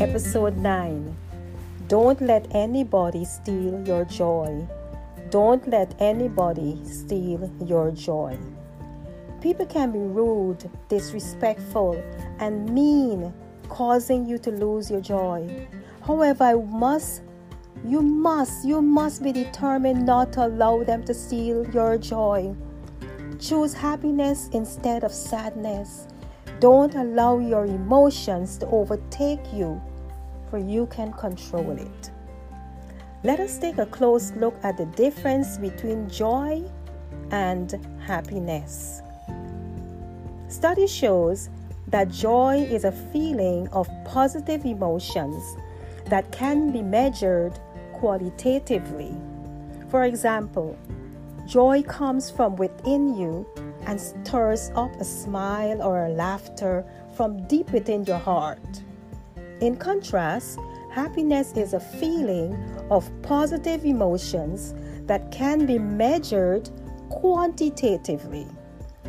Episode 9 Don't let anybody steal your joy. Don't let anybody steal your joy. People can be rude, disrespectful, and mean, causing you to lose your joy. However, I must you must, you must be determined not to allow them to steal your joy. Choose happiness instead of sadness. Don't allow your emotions to overtake you, for you can control it. Let us take a close look at the difference between joy and happiness. Study shows that joy is a feeling of positive emotions that can be measured qualitatively. For example, joy comes from within you and stirs up a smile or a laughter from deep within your heart. In contrast, happiness is a feeling of positive emotions that can be measured quantitatively.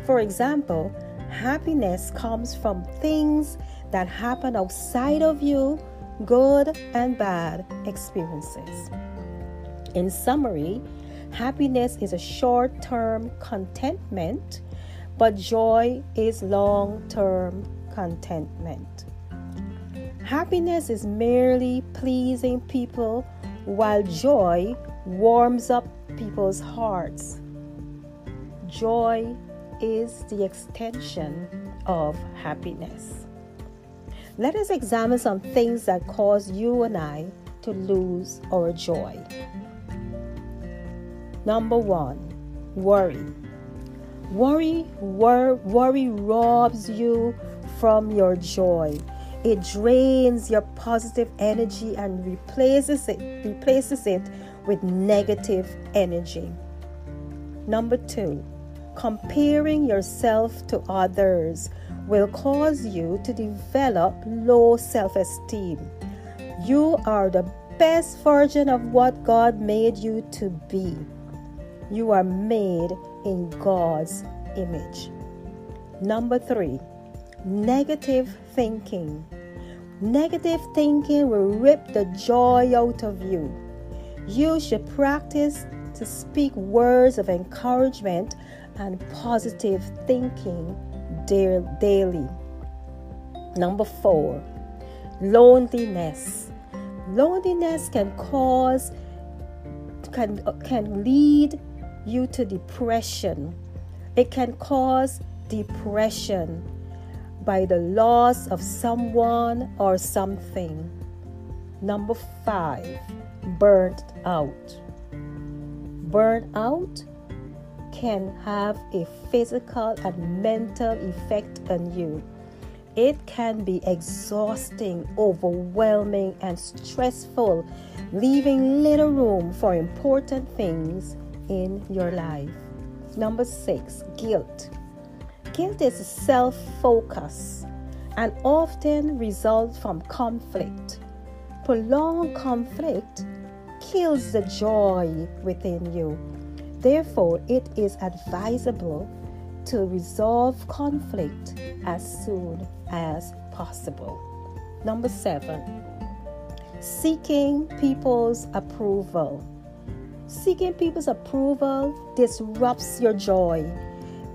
For example, happiness comes from things that happen outside of you good and bad experiences. In summary, happiness is a short term contentment, but joy is long term contentment. Happiness is merely pleasing people, while joy warms up people's hearts. Joy is the extension of happiness. Let us examine some things that cause you and I to lose our joy. Number one, worry. Worry, wor- worry robs you from your joy. It drains your positive energy and replaces it, replaces it with negative energy. Number two, comparing yourself to others will cause you to develop low self esteem. You are the best version of what God made you to be. You are made in God's image. Number three, negative thinking. Negative thinking will rip the joy out of you. You should practice to speak words of encouragement and positive thinking daily. Number four, loneliness. Loneliness can cause, can, can lead you to depression. It can cause depression by the loss of someone or something. Number five, burnt out. Burnt out can have a physical and mental effect on you. It can be exhausting, overwhelming, and stressful, leaving little room for important things in your life. Number six, guilt. Guilt is self focus and often results from conflict. Prolonged conflict kills the joy within you Therefore, it is advisable to resolve conflict as soon as possible. Number seven, seeking people's approval. Seeking people's approval disrupts your joy.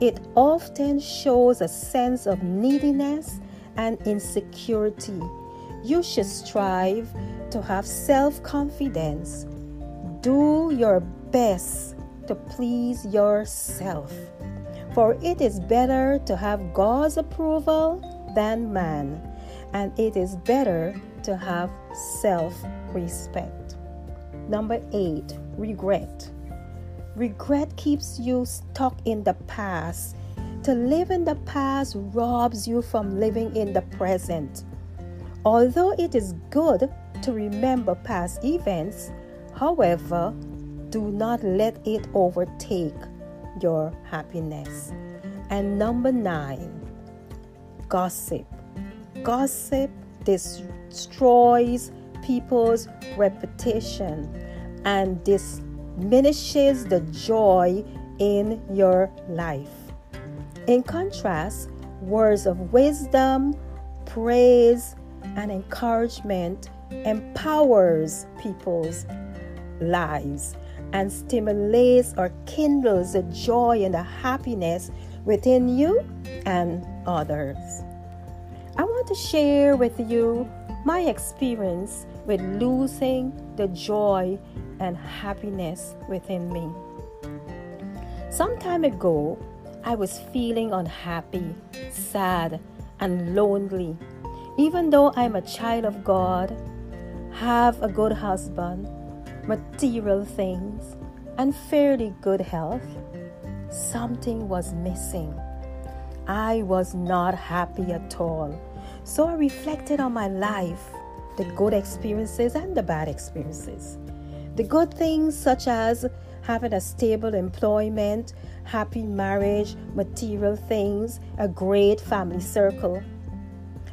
It often shows a sense of neediness and insecurity. You should strive to have self confidence. Do your best to please yourself. For it is better to have God's approval than man, and it is better to have self respect. Number eight, regret. Regret keeps you stuck in the past. To live in the past robs you from living in the present. Although it is good to remember past events, however, do not let it overtake your happiness. And number nine, gossip. Gossip destroys people's reputation and diminishes the joy in your life. In contrast, words of wisdom, praise, and encouragement empowers people's lives and stimulates or kindles the joy and the happiness within you and others. I want to share with you my experience with losing the joy and happiness within me. Some time ago, I was feeling unhappy, sad, and lonely. Even though I'm a child of God, have a good husband, material things, and fairly good health, something was missing. I was not happy at all. So I reflected on my life, the good experiences and the bad experiences. The good things, such as having a stable employment, happy marriage, material things, a great family circle.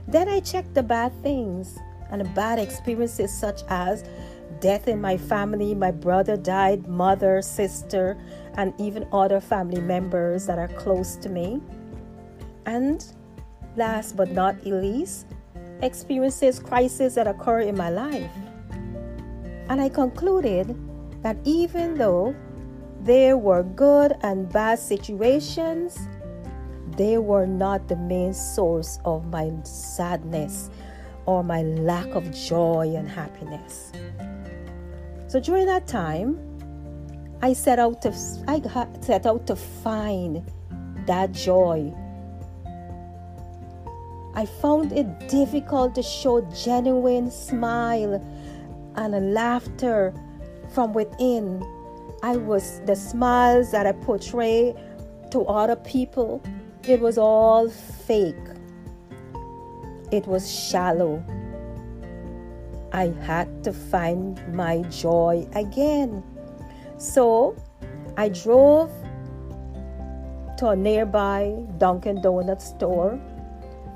Then I checked the bad things and the bad experiences, such as death in my family. My brother died, mother, sister, and even other family members that are close to me. And last but not least, experiences, crises that occur in my life. And I concluded that even though there were good and bad situations, they were not the main source of my sadness or my lack of joy and happiness. So during that time, I set out to I set out to find that joy. I found it difficult to show genuine smile and a laughter from within. I was the smiles that I portray to other people, it was all fake. It was shallow. I had to find my joy again. So I drove to a nearby Dunkin' Donuts store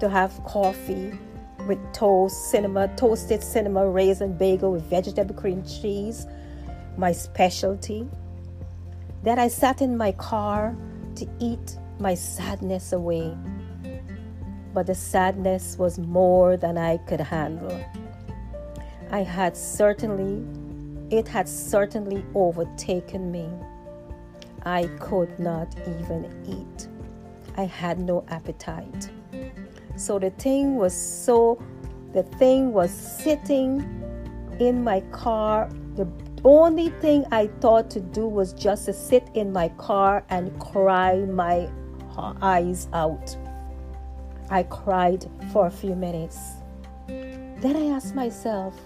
to have coffee with toast, cinema, toasted cinema raisin bagel with vegetable cream cheese, my specialty. Then I sat in my car to eat my sadness away. But the sadness was more than I could handle. I had certainly, it had certainly overtaken me. I could not even eat. I had no appetite. So the thing was so, the thing was sitting in my car. The only thing I thought to do was just to sit in my car and cry my eyes out. I cried for a few minutes. Then I asked myself,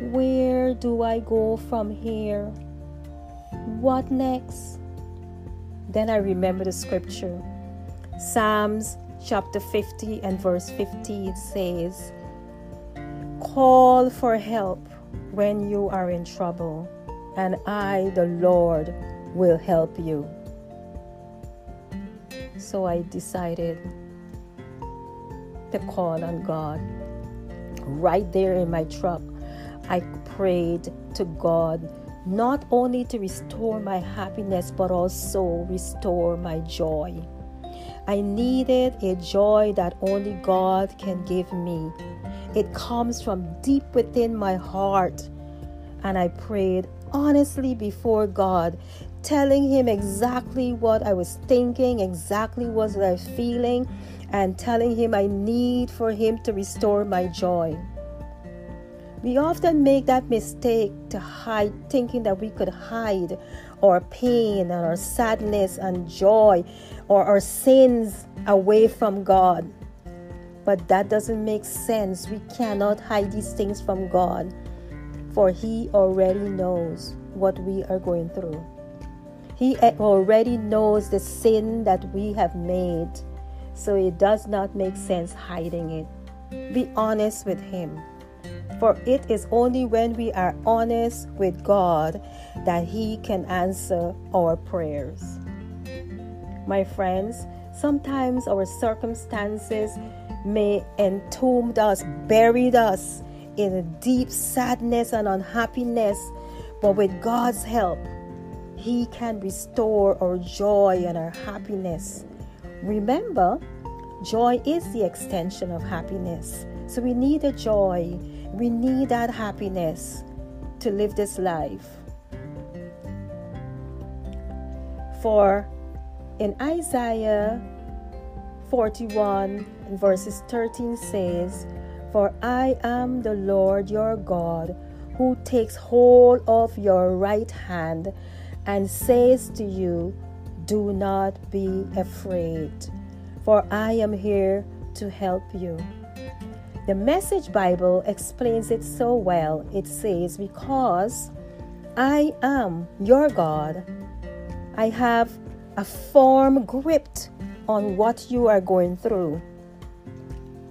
where do I go from here? What next? Then I remember the scripture. Psalms chapter 50 and verse 15 says, Call for help when you are in trouble, and I, the Lord, will help you. So I decided to call on God. Right there in my truck, I prayed to God not only to restore my happiness, but also restore my joy. I needed a joy that only God can give me. It comes from deep within my heart. And I prayed honestly before God, telling Him exactly what I was thinking, exactly what I was feeling, and telling Him I need for Him to restore my joy. We often make that mistake to hide, thinking that we could hide our pain and our sadness and joy or our sins away from God. But that doesn't make sense. We cannot hide these things from God, for He already knows what we are going through. He already knows the sin that we have made, so it does not make sense hiding it. Be honest with Him. For it is only when we are honest with God that He can answer our prayers. My friends, sometimes our circumstances may entomb us, buried us in a deep sadness and unhappiness, but with God's help, He can restore our joy and our happiness. Remember, Joy is the extension of happiness. So we need a joy. We need that happiness to live this life. For in Isaiah 41 verses 13 says, For I am the Lord your God who takes hold of your right hand and says to you, Do not be afraid, for I am here to help you. The Message Bible explains it so well. It says, Because I am your God, I have a firm grip on what you are going through.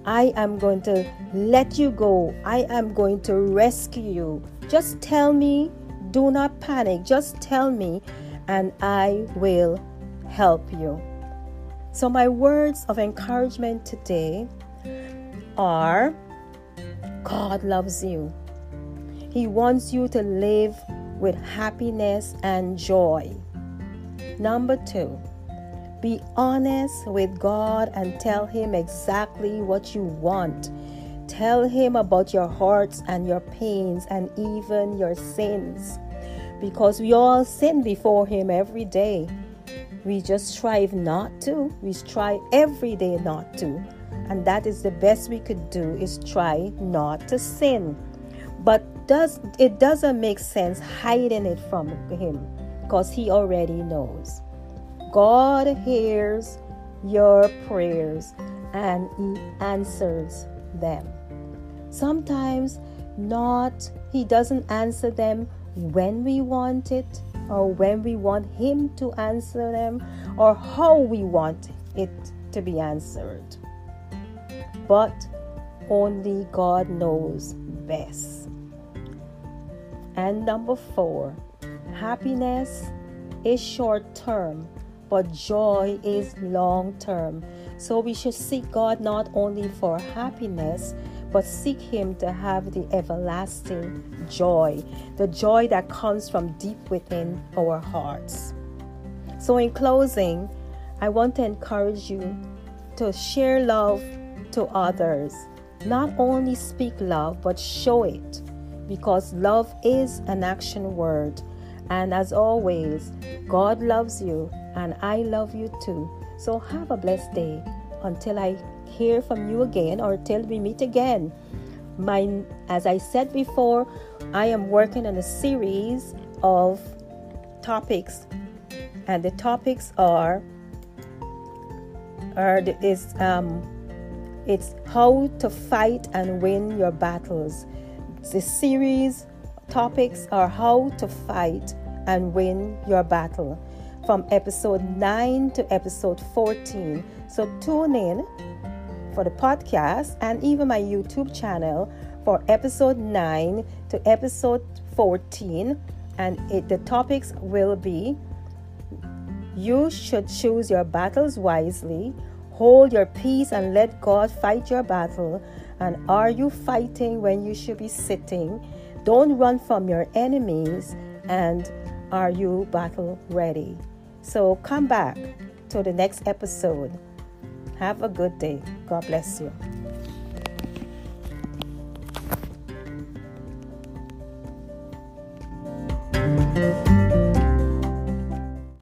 I am going to let you go. I am going to rescue you. Just tell me, do not panic. Just tell me, and I will help you. So, my words of encouragement today are God loves you. He wants you to live with happiness and joy. Number two, be honest with God and tell Him exactly what you want. Tell Him about your hurts and your pains and even your sins. Because we all sin before Him every day. We just strive not to. We try every day not to. And that is the best we could do is try not to sin. But does it doesn't make sense hiding it from him because he already knows. God hears your prayers and He answers them. Sometimes, not, He doesn't answer them when we want it or when we want Him to answer them or how we want it to be answered. But only God knows best. And number four, happiness is short term but joy is long term. So we should seek God not only for happiness, but seek Him to have the everlasting joy, the joy that comes from deep within our hearts. So, in closing, I want to encourage you to share love to others. Not only speak love, but show it because love is an action word. And as always, God loves you and I love you too. So have a blessed day until I hear from you again or till we meet again. My, as I said before, I am working on a series of topics, and the topics are are is um, it's how to fight and win your battles. The series topics are how to fight and win your battle from episode 9 to episode 14. So tune in for the podcast and even my YouTube channel for episode 9 to episode 14. And it, the topics will be you should choose your battles wisely, hold your peace and let God fight your battle. And are you fighting when you should be sitting? Don't run from your enemies. And are you battle ready? So come back to the next episode. Have a good day. God bless you.